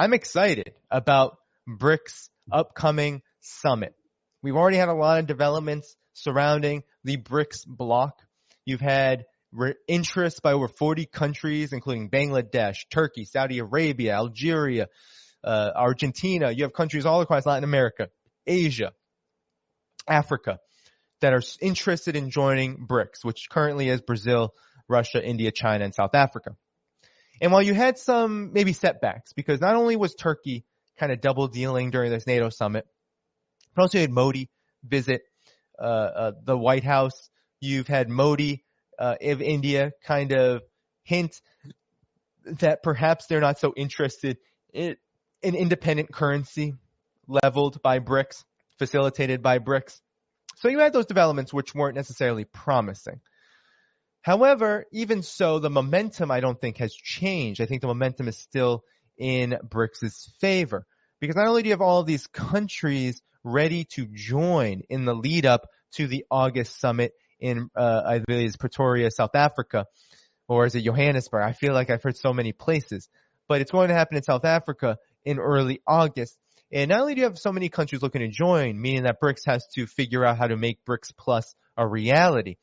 I'm excited about BRICS upcoming summit. We've already had a lot of developments surrounding the BRICS bloc. You've had re- interest by over 40 countries, including Bangladesh, Turkey, Saudi Arabia, Algeria, uh, Argentina. You have countries all across Latin America, Asia, Africa that are interested in joining BRICS, which currently is Brazil, Russia, India, China, and South Africa. And while you had some maybe setbacks, because not only was Turkey kind of double dealing during this NATO summit, but also you had Modi visit uh, uh, the White House. You've had Modi uh, of India kind of hint that perhaps they're not so interested in an independent currency leveled by BRICS, facilitated by BRICS. So you had those developments which weren't necessarily promising. However, even so, the momentum I don't think has changed. I think the momentum is still in BRICS' favor. Because not only do you have all of these countries ready to join in the lead up to the August summit in, uh, I believe it's Pretoria, South Africa, or is it Johannesburg? I feel like I've heard so many places, but it's going to happen in South Africa in early August. And not only do you have so many countries looking to join, meaning that BRICS has to figure out how to make BRICS Plus a reality,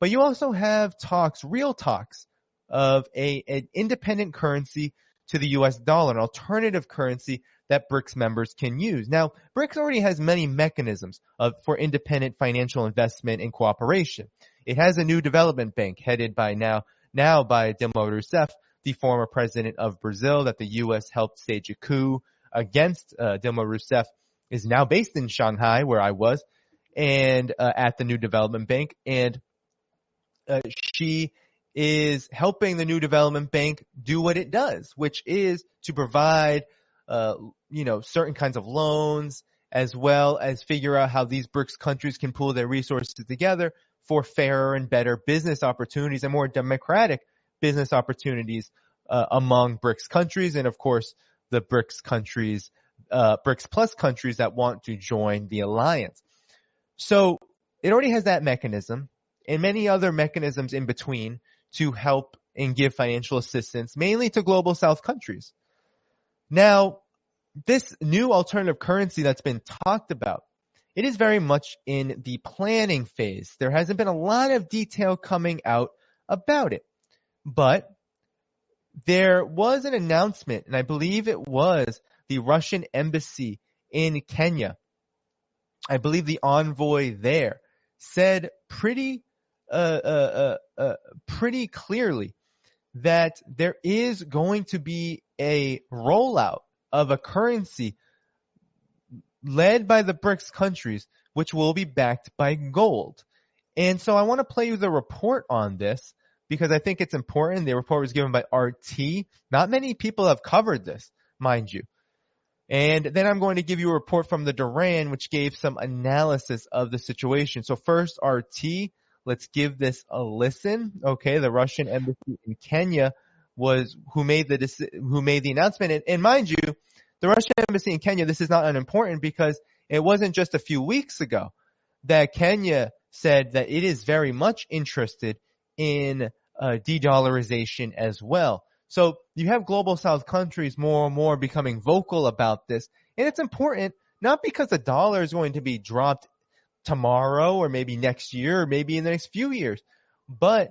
but you also have talks, real talks of a, an independent currency to the US dollar, an alternative currency that BRICS members can use. Now, BRICS already has many mechanisms of, for independent financial investment and cooperation. It has a new development bank headed by now, now by Dilma Rousseff, the former president of Brazil that the U.S. helped stage a coup against uh, Dilma Rousseff is now based in Shanghai where I was and uh, at the new development bank and uh, she is helping the new development bank do what it does, which is to provide uh, you know, certain kinds of loans, as well as figure out how these BRICS countries can pool their resources together for fairer and better business opportunities and more democratic business opportunities uh, among BRICS countries, and of course the BRICS countries, uh, BRICS plus countries that want to join the alliance. So it already has that mechanism and many other mechanisms in between to help and give financial assistance, mainly to global South countries. Now, this new alternative currency that's been talked about, it is very much in the planning phase. There hasn't been a lot of detail coming out about it, but there was an announcement, and I believe it was the Russian embassy in Kenya. I believe the envoy there said pretty, Uh, uh, uh, pretty clearly that there is going to be a rollout of a currency led by the BRICS countries, which will be backed by gold. And so I want to play you the report on this because I think it's important. The report was given by RT. Not many people have covered this, mind you. And then I'm going to give you a report from the Duran, which gave some analysis of the situation. So first, RT, let's give this a listen. Okay, the Russian embassy in Kenya was who made the who made the announcement. And, and mind you, the Russian embassy in Kenya, this is not unimportant because it wasn't just a few weeks ago that Kenya said that it is very much interested in uh, de-dollarization as well. So you have global South countries more and more becoming vocal about this, and it's important not because the dollar is going to be dropped tomorrow or maybe next year or maybe in the next few years, but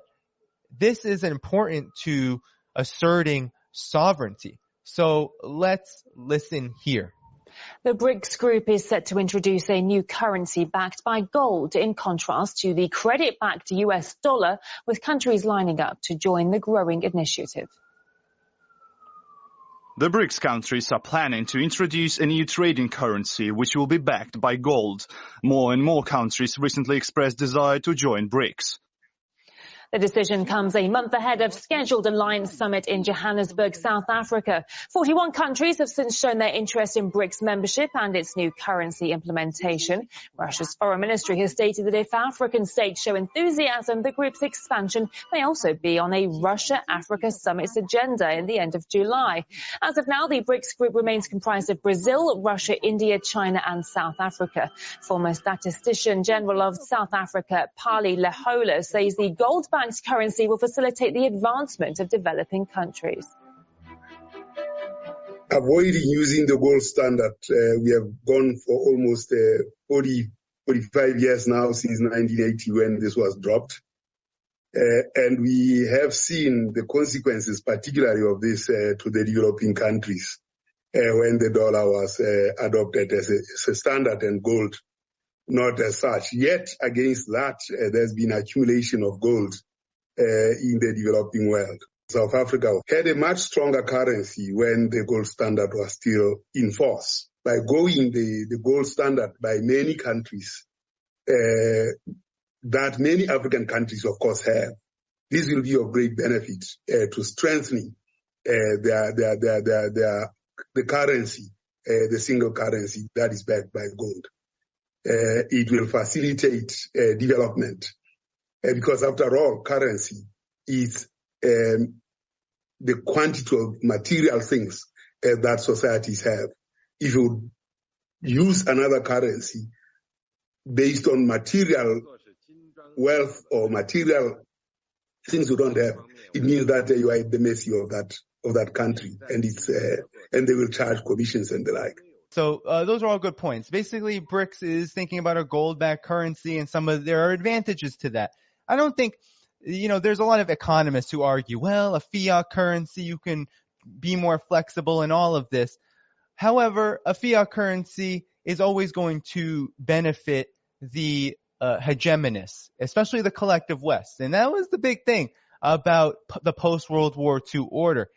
this is important to asserting sovereignty. So let's listen here. The BRICS group is set to introduce a new currency backed by gold in contrast to the credit backed US dollar with countries lining up to join the growing initiative. The BRICS countries are planning to introduce a new trading currency which will be backed by gold. More and more countries recently expressed desire to join BRICS. The decision comes a month ahead of scheduled Alliance Summit in Johannesburg, South Africa. 41 countries have since shown their interest in BRICS membership and its new currency implementation. Russia's foreign ministry has stated that if African states show enthusiasm, the group's expansion may also be on a Russia-Africa summit's agenda in the end of July. As of now, the BRICS group remains comprised of Brazil, Russia, India, China and South Africa. Former statistician general of South Africa, Pali Lehohla, says the gold bank's currency will facilitate the advancement of developing countries. avoiding using the gold standard. Uh, we have gone for almost uh, 40, 45 years now since 1980 when this was dropped. Uh, and we have seen the consequences, particularly of this uh, to the developing countries uh, when the dollar was uh, adopted as a, as a, standard and gold not as such. Yet against that, there's been accumulation of gold in the developing world. South Africa had a much stronger currency when the gold standard was still in force. By going the, the gold standard by many countries, uh, that many African countries, of course, have, this will be of great benefit uh, to strengthening uh, their, their, their, their, their, the currency, uh, the single currency that is backed by gold. Uh, it will facilitate uh, development because after all, currency is um, the quantity of material things uh, that societies have. If you use another currency based on material wealth or material things you don't have, it means that uh, you are at the mercy of that of that country, and it's uh, and they will charge commissions and the like. So uh, those are all good points. Basically, BRICS is thinking about a gold-backed currency, and some of there are advantages to that. I don't think you know, there's a lot of economists who argue, well, a fiat currency, you can be more flexible in all of this. However, a fiat currency is always going to benefit the uh, hegemonists, especially the collective West. And that was the big thing about p- the post-World War II order.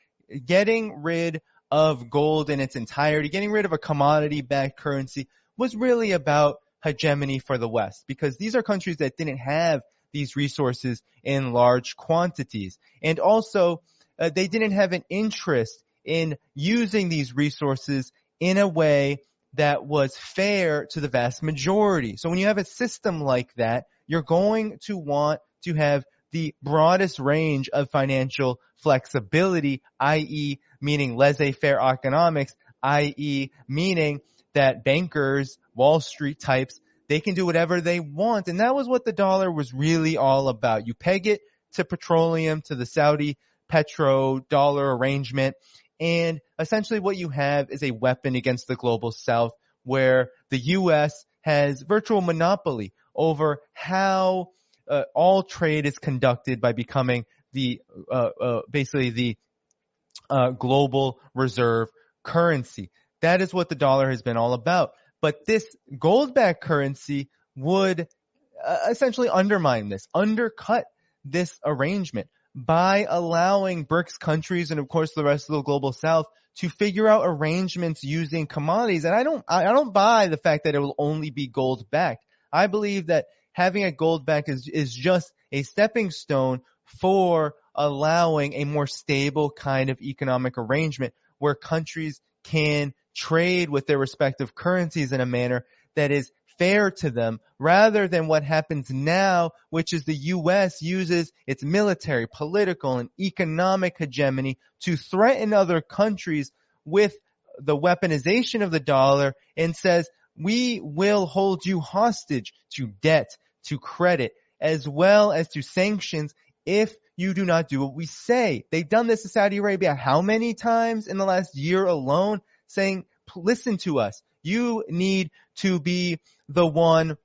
Getting rid of gold in its entirety, getting rid of a commodity-backed currency was really about hegemony for the West because these are countries that didn't have these resources in large quantities. And also, uh, they didn't have an interest in using these resources in a way that was fair to the vast majority. So when you have a system like that, you're going to want to have the broadest range of financial flexibility, i.e. meaning laissez-faire economics, i.e. meaning that bankers, Wall Street types they can do whatever they want. And that was what the dollar was really all about. You peg it to petroleum, to the Saudi petro dollar arrangement. And essentially what you have is a weapon against the global south where the U.S. has virtual monopoly over how uh, all trade is conducted by becoming the uh, uh, basically the uh, global reserve currency. That is what the dollar has been all about. But this gold-backed currency would uh, essentially undermine this, undercut this arrangement by allowing BRICS countries and of course the rest of the global south to figure out arrangements using commodities. And I don't, I don't buy the fact that it will only be gold backed. I believe that having a gold back is, is just a stepping stone for allowing a more stable kind of economic arrangement where countries can trade with their respective currencies in a manner that is fair to them rather than what happens now, which is the U.S. uses its military, political, and economic hegemony to threaten other countries with the weaponization of the dollar and says, we will hold you hostage to debt, to credit, as well as to sanctions if you do not do what we say. They've done this to Saudi Arabia how many times in the last year alone? saying, listen to us. You need to be the one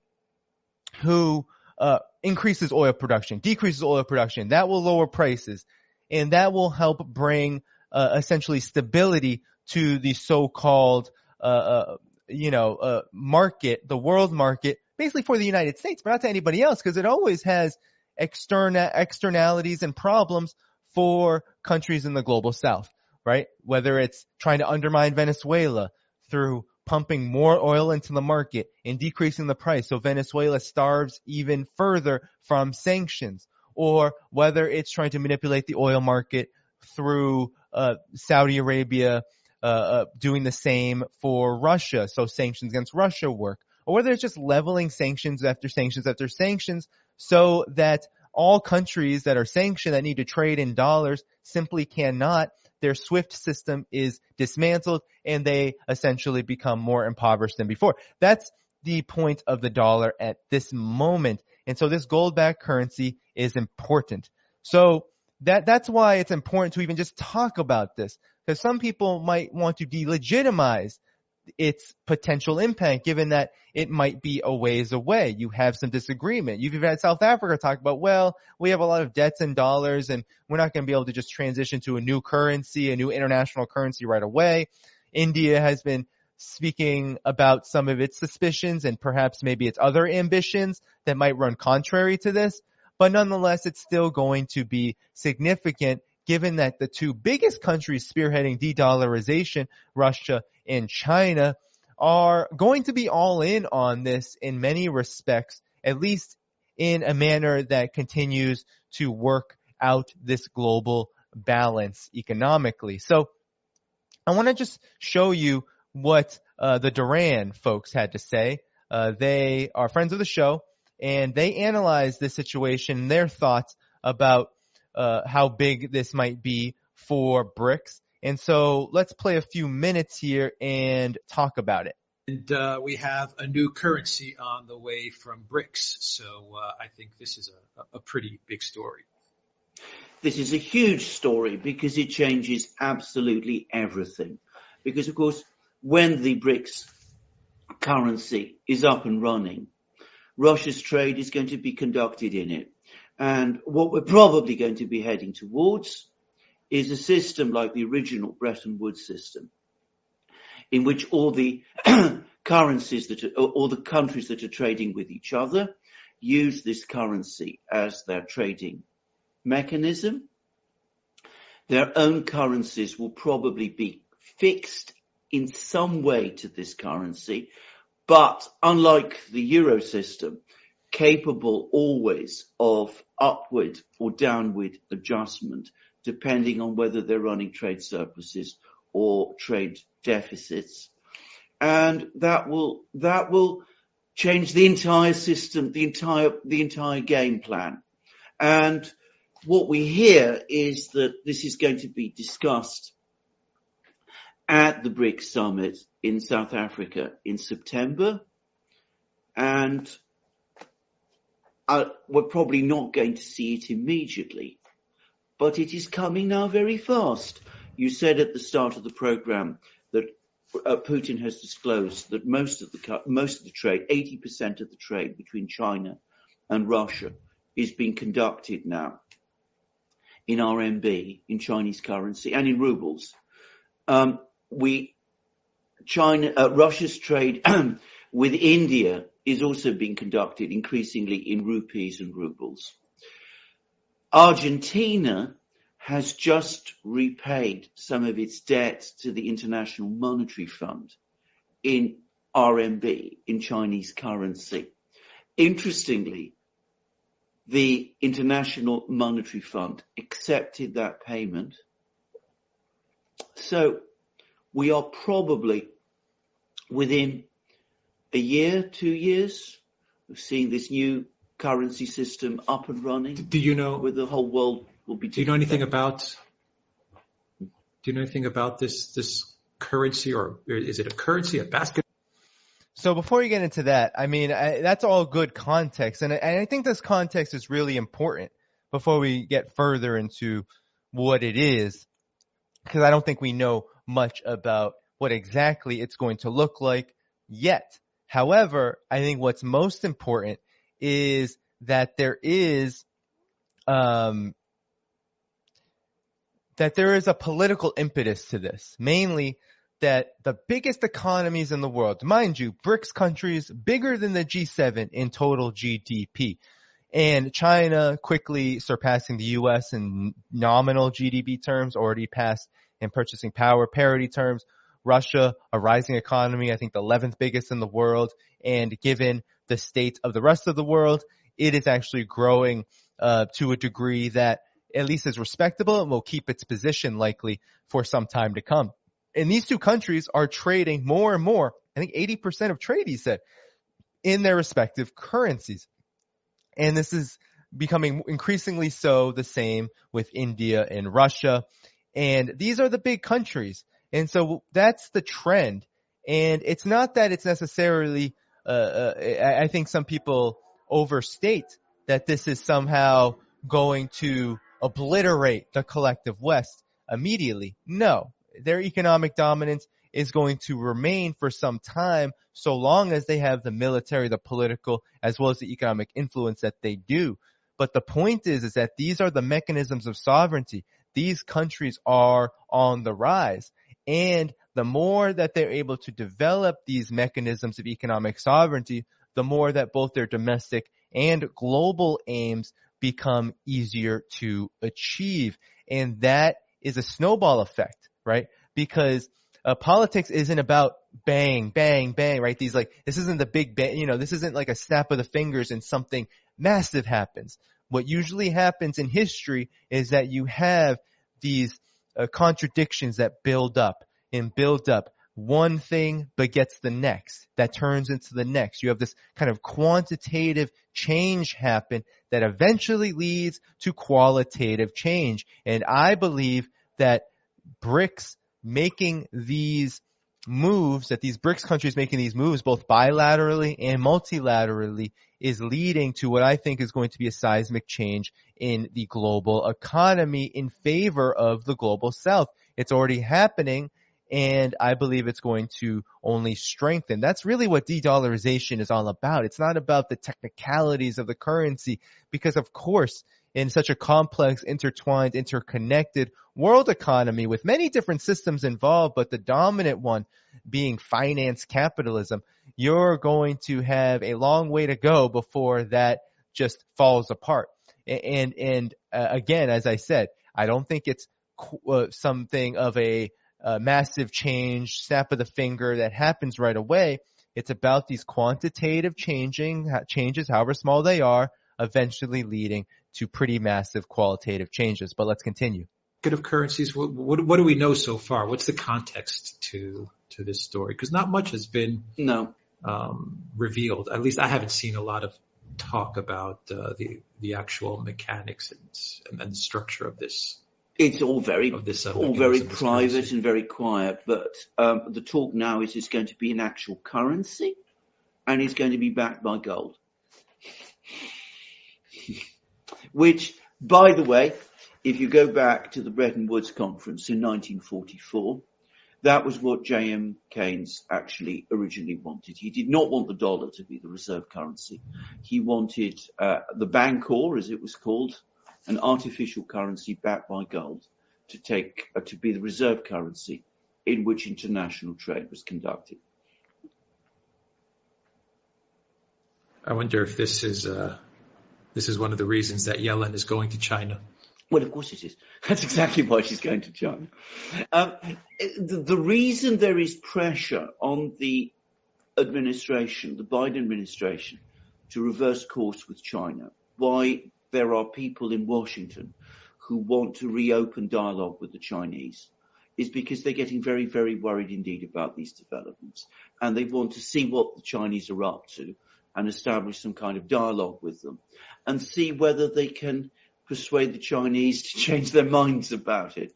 who uh, increases oil production, decreases oil production. That will lower prices, and that will help bring uh, essentially stability to the so-called, uh, uh you know, uh, market, the world market, basically for the United States, but not to anybody else, because it always has external externalities and problems for countries in the global south right? Whether it's trying to undermine Venezuela through pumping more oil into the market and decreasing the price so Venezuela starves even further from sanctions, or whether it's trying to manipulate the oil market through uh, Saudi Arabia uh, uh, doing the same for Russia, so sanctions against Russia work, or whether it's just leveling sanctions after sanctions after sanctions so that all countries that are sanctioned that need to trade in dollars simply cannot their SWIFT system is dismantled and they essentially become more impoverished than before. That's the point of the dollar at this moment. And so this gold backed currency is important. So that that's why it's important to even just talk about this because some people might want to delegitimize its potential impact given that it might be a ways away. You have some disagreement. You've even had South Africa talk about, well, we have a lot of debts in dollars and we're not going to be able to just transition to a new currency, a new international currency right away. India has been speaking about some of its suspicions and perhaps maybe its other ambitions that might run contrary to this. But nonetheless, it's still going to be significant given that the two biggest countries spearheading de-dollarization, Russia and China, are going to be all in on this in many respects, at least in a manner that continues to work out this global balance economically. So I want to just show you what uh, the Duran folks had to say. Uh, they are friends of the show, and they analyzed this situation, their thoughts about uh, how big this might be for BRICS. And so let's play a few minutes here and talk about it. And uh, we have a new currency on the way from BRICS. So uh, I think this is a, a pretty big story. This is a huge story because it changes absolutely everything. Because of course, when the BRICS currency is up and running, Russia's trade is going to be conducted in it. And what we're probably going to be heading towards is a system like the original Bretton Woods system, in which all the currencies that are, all the countries that are trading with each other use this currency as their trading mechanism. Their own currencies will probably be fixed in some way to this currency, but unlike the euro system, capable always of upward or downward adjustment, depending on whether they're running trade surpluses or trade deficits. And that will, that will change the entire system, the entire, the entire game plan. And what we hear is that this is going to be discussed at the BRICS summit in South Africa in September. And uh, we're probably not going to see it immediately, but it is coming now very fast. You said at the start of the program that uh, Putin has disclosed that most of the most of the trade, 80% of the trade between China and Russia, is being conducted now in RMB, in Chinese currency, and in rubles. Um, we China, uh, Russia's trade with India is also being conducted increasingly in rupees and rubles. Argentina has just repaid some of its debt to the International Monetary Fund in RMB, in Chinese currency. Interestingly, the International Monetary Fund accepted that payment. So we are probably within a year, two years of seeing this new currency system up and running. Do you know where the whole world will be? Do you know anything about? Do you know anything about this this currency, or is it a currency, a basket? So before you get into that, I mean, I, that's all good context, and I, and I think this context is really important before we get further into what it is, because I don't think we know much about what exactly it's going to look like yet. However, I think what's most important is that there is, um, that there is a political impetus to this, mainly that the biggest economies in the world, mind you, BRICS countries bigger than the G7 in total GDP, and China quickly surpassing the US in nominal GDP terms, already passed in purchasing power parity terms, Russia, a rising economy, I think the 11th biggest in the world. And given the state of the rest of the world, it is actually growing uh, to a degree that at least is respectable and will keep its position likely for some time to come. And these two countries are trading more and more. I think 80% of trade, he said, in their respective currencies. And this is becoming increasingly so the same with India and Russia. And these are the big countries. And so that's the trend. And it's not that it's necessarily, uh, uh, I think some people overstate that this is somehow going to obliterate the collective West immediately. No, their economic dominance is going to remain for some time so long as they have the military, the political, as well as the economic influence that they do. But the point is, is that these are the mechanisms of sovereignty. These countries are on the rise. And the more that they're able to develop these mechanisms of economic sovereignty, the more that both their domestic and global aims become easier to achieve. And that is a snowball effect, right? Because uh, politics isn't about bang, bang, bang, right? These like, this isn't the big bang, you know, this isn't like a snap of the fingers and something massive happens. What usually happens in history is that you have these uh, contradictions that build up and build up. One thing begets the next that turns into the next. You have this kind of quantitative change happen that eventually leads to qualitative change. And I believe that BRICS making these moves, that these BRICS countries making these moves both bilaterally and multilaterally is leading to what I think is going to be a seismic change in the global economy in favor of the global south. It's already happening and I believe it's going to only strengthen. That's really what de-dollarization is all about. It's not about the technicalities of the currency because of course in such a complex, intertwined, interconnected world economy with many different systems involved, but the dominant one being finance capitalism, you're going to have a long way to go before that just falls apart. And, and, uh, again, as I said, I don't think it's uh, something of a, a massive change, snap of the finger that happens right away. It's about these quantitative changing changes, however small they are, eventually leading to pretty massive qualitative changes. But let's continue. Of currencies, what, what, what do we know so far? What's the context to to this story? Because not much has been no um, revealed. At least I haven't seen a lot of talk about uh, the the actual mechanics and, and the structure of this. It's all very this, uh, all very private and very quiet. But um, the talk now is it's going to be an actual currency, and it's going to be backed by gold. Which, by the way, if you go back to the Bretton Woods conference in 1944, that was what J.M. Keynes actually originally wanted. He did not want the dollar to be the reserve currency. He wanted uh, the Bancor, as it was called, an artificial currency backed by gold, to take uh, to be the reserve currency in which international trade was conducted. I wonder if this is uh, this is one of the reasons that Yellen is going to China. Well, of course it is. That's exactly why she's going to China. Um, the, the, reason there is pressure on the administration, the Biden administration, to reverse course with China, why there are people in Washington who want to reopen dialogue with the Chinese, is because they're getting very, very worried indeed about these developments. And they want to see what the Chinese are up to and establish some kind of dialogue with them and see whether they can persuade the Chinese to change their minds about it.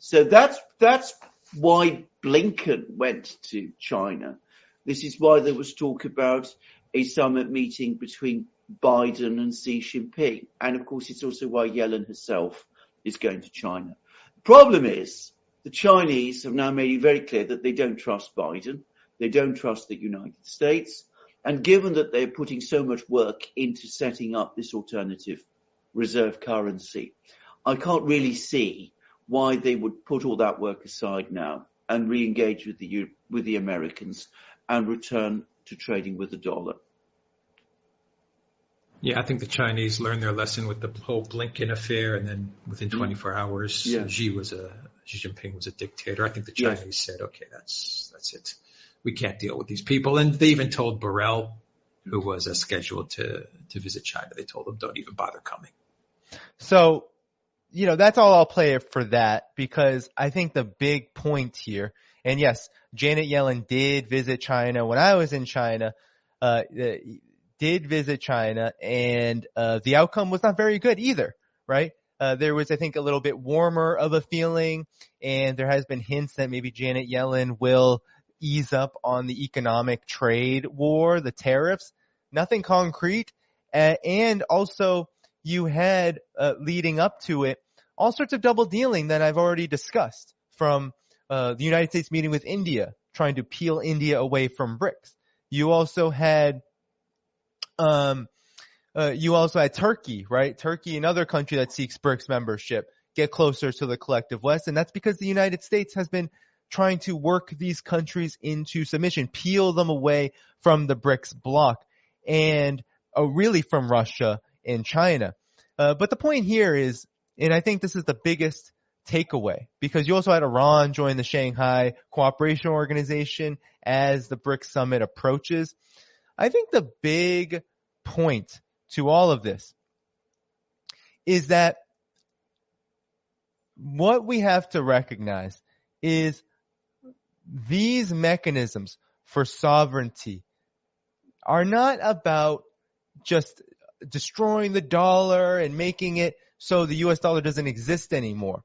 So that's, that's why Blinken went to China. This is why there was talk about a summit meeting between Biden and Xi Jinping. And of course, it's also why Yellen herself is going to China. The problem is the Chinese have now made it very clear that they don't trust Biden. They don't trust the United States. And given that they're putting so much work into setting up this alternative reserve currency, I can't really see why they would put all that work aside now and re-engage with the with the Americans and return to trading with the dollar. Yeah, I think the Chinese learned their lesson with the whole Blinken affair, and then within mm. 24 hours, yeah. Xi was a Xi Jinping was a dictator. I think the Chinese yes. said, "Okay, that's that's it we can't deal with these people. And they even told Borrell, who was uh, scheduled to, to visit China, they told him, don't even bother coming. So, you know, that's all I'll play for that because I think the big point here, and yes, Janet Yellen did visit China when I was in China, uh, did visit China and, uh, the outcome was not very good either, right? Uh, there was, I think, a little bit warmer of a feeling, and there has been hints that maybe Janet Yellen will ease up on the economic trade war, the tariffs, nothing concrete. Uh, and also you had, uh, leading up to it, all sorts of double dealing that I've already discussed from uh, the United States meeting with India, trying to peel India away from BRICS. You also had, um, uh, you also had Turkey, right? Turkey, another country that seeks BRICS membership, get closer to the collective West, and that's because the United States has been trying to work these countries into submission, peel them away from the BRICS bloc, and uh, really from Russia and China. Uh, but the point here is, and I think this is the biggest takeaway, because you also had Iran join the Shanghai Cooperation Organization as the BRICS summit approaches. I think the big point to all of this is that what we have to recognize is these mechanisms for sovereignty are not about just destroying the dollar and making it so the US dollar doesn't exist anymore.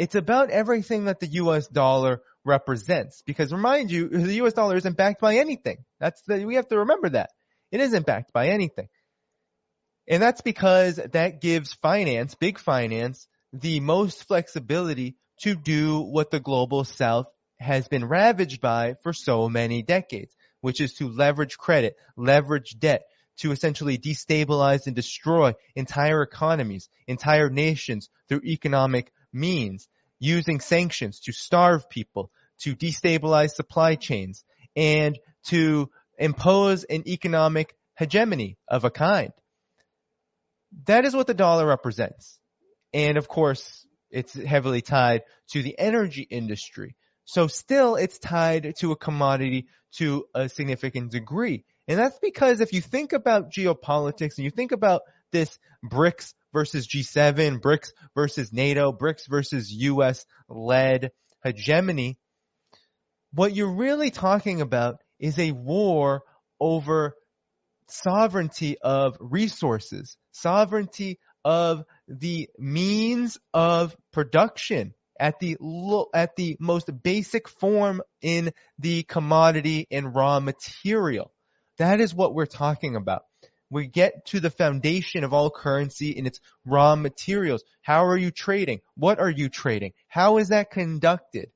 It's about everything that the US dollar represents. Because remind you, the US dollar isn't backed by anything. That's the, we have to remember that. It isn't backed by anything. And that's because that gives finance, big finance, the most flexibility to do what the global south has been ravaged by for so many decades, which is to leverage credit, leverage debt, to essentially destabilize and destroy entire economies, entire nations through economic means, using sanctions to starve people, to destabilize supply chains, and to impose an economic hegemony of a kind. That is what the dollar represents. And of course, it's heavily tied to the energy industry. So still it's tied to a commodity to a significant degree. And that's because if you think about geopolitics and you think about this BRICS versus G7, BRICS versus NATO, BRICS versus US led hegemony, what you're really talking about is a war over sovereignty of resources, sovereignty of the means of production at the at the most basic form in the commodity and raw material. That is what we're talking about. We get to the foundation of all currency in its raw materials. How are you trading? What are you trading? How is that conducted?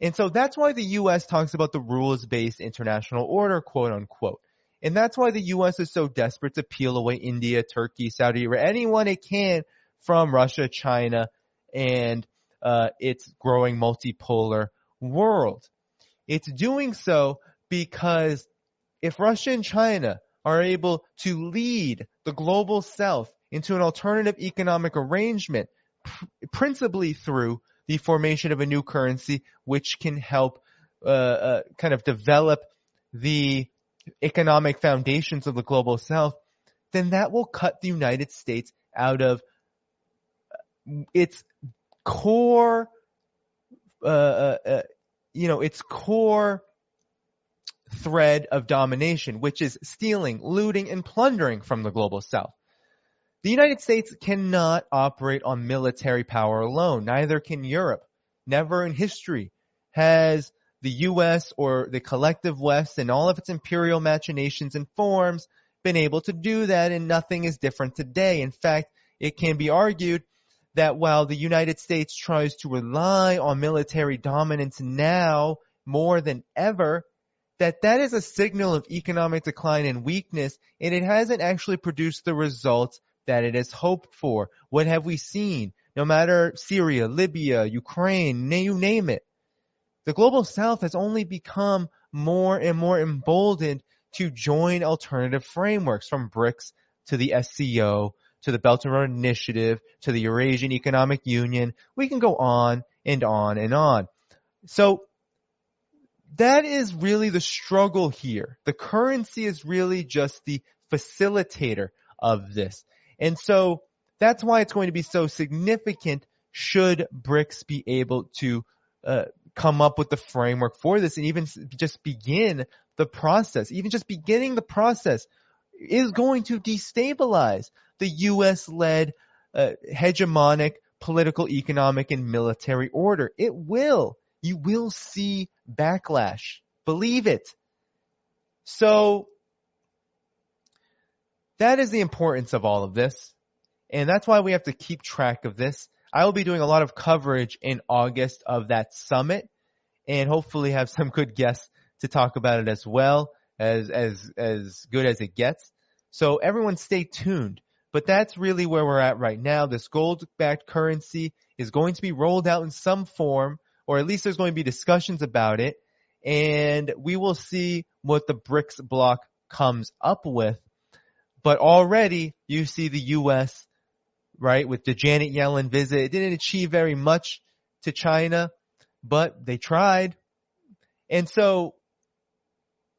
And so that's why the US talks about the rules-based international order, quote unquote. And that's why the US is so desperate to peel away India, Turkey, Saudi Arabia, anyone it can from Russia, China, and uh, its growing multipolar world. It's doing so because if Russia and China are able to lead the global south into an alternative economic arrangement, pr- principally through the formation of a new currency, which can help uh, uh, kind of develop the economic foundations of the global south, then that will cut the United States out of its core, uh, uh, uh, you know, its core thread of domination, which is stealing, looting, and plundering from the global south. The United States cannot operate on military power alone. Neither can Europe. Never in history has the U.S. or the collective West and all of its imperial machinations and forms been able to do that and nothing is different today. In fact, it can be argued that while the United States tries to rely on military dominance now more than ever, that that is a signal of economic decline and weakness, and it hasn't actually produced the results that it has hoped for. What have we seen? No matter Syria, Libya, Ukraine, you name it. The global south has only become more and more emboldened to join alternative frameworks from BRICS to the SCO to the Belt and Road Initiative, to the Eurasian Economic Union. We can go on and on and on. So that is really the struggle here. The currency is really just the facilitator of this. And so that's why it's going to be so significant should BRICS be able to uh, come up with the framework for this and even just begin the process. Even just beginning the process is going to destabilize the U.S. led uh, hegemonic political, economic, and military order. It will. You will see backlash. Believe it. So that is the importance of all of this. And that's why we have to keep track of this. I will be doing a lot of coverage in August of that summit and hopefully have some good guests to talk about it as well as, as, as good as it gets. So everyone stay tuned. But that's really where we're at right now. This gold backed currency is going to be rolled out in some form, or at least there's going to be discussions about it. And we will see what the BRICS bloc comes up with. But already you see the U.S., right, with the Janet Yellen visit. It didn't achieve very much to China, but they tried. And so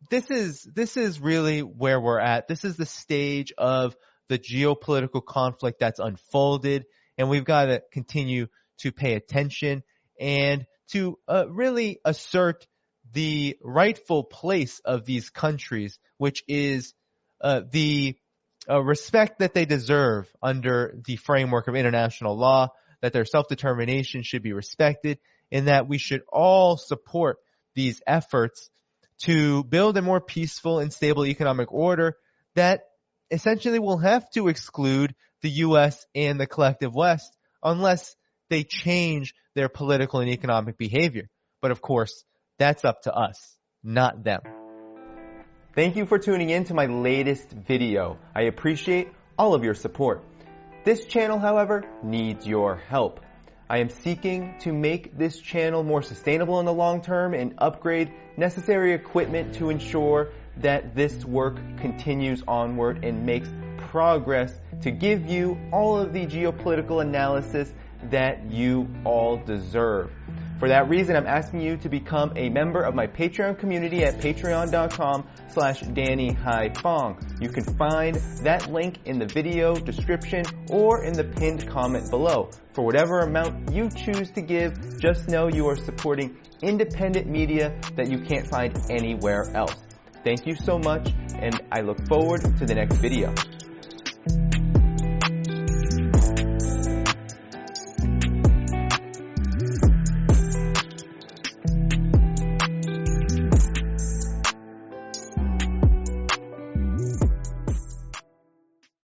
this is, this is really where we're at. This is the stage of the geopolitical conflict that's unfolded and we've got to continue to pay attention and to uh, really assert the rightful place of these countries, which is uh, the uh, respect that they deserve under the framework of international law, that their self-determination should be respected, and that we should all support these efforts to build a more peaceful and stable economic order that essentially will have to exclude the U.S. and the collective West unless they change their political and economic behavior. But of course, that's up to us, not them. Thank you for tuning in to my latest video. I appreciate all of your support. This channel, however, needs your help. I am seeking to make this channel more sustainable in the long term and upgrade necessary equipment to ensure that this work continues onward and makes progress to give you all of the geopolitical analysis that you all deserve. For that reason, I'm asking you to become a member of my Patreon community at patreon.com slash Danny Haiphong. You can find that link in the video description or in the pinned comment below. For whatever amount you choose to give, just know you are supporting independent media that you can't find anywhere else. Thank you so much, and I look forward to the next video.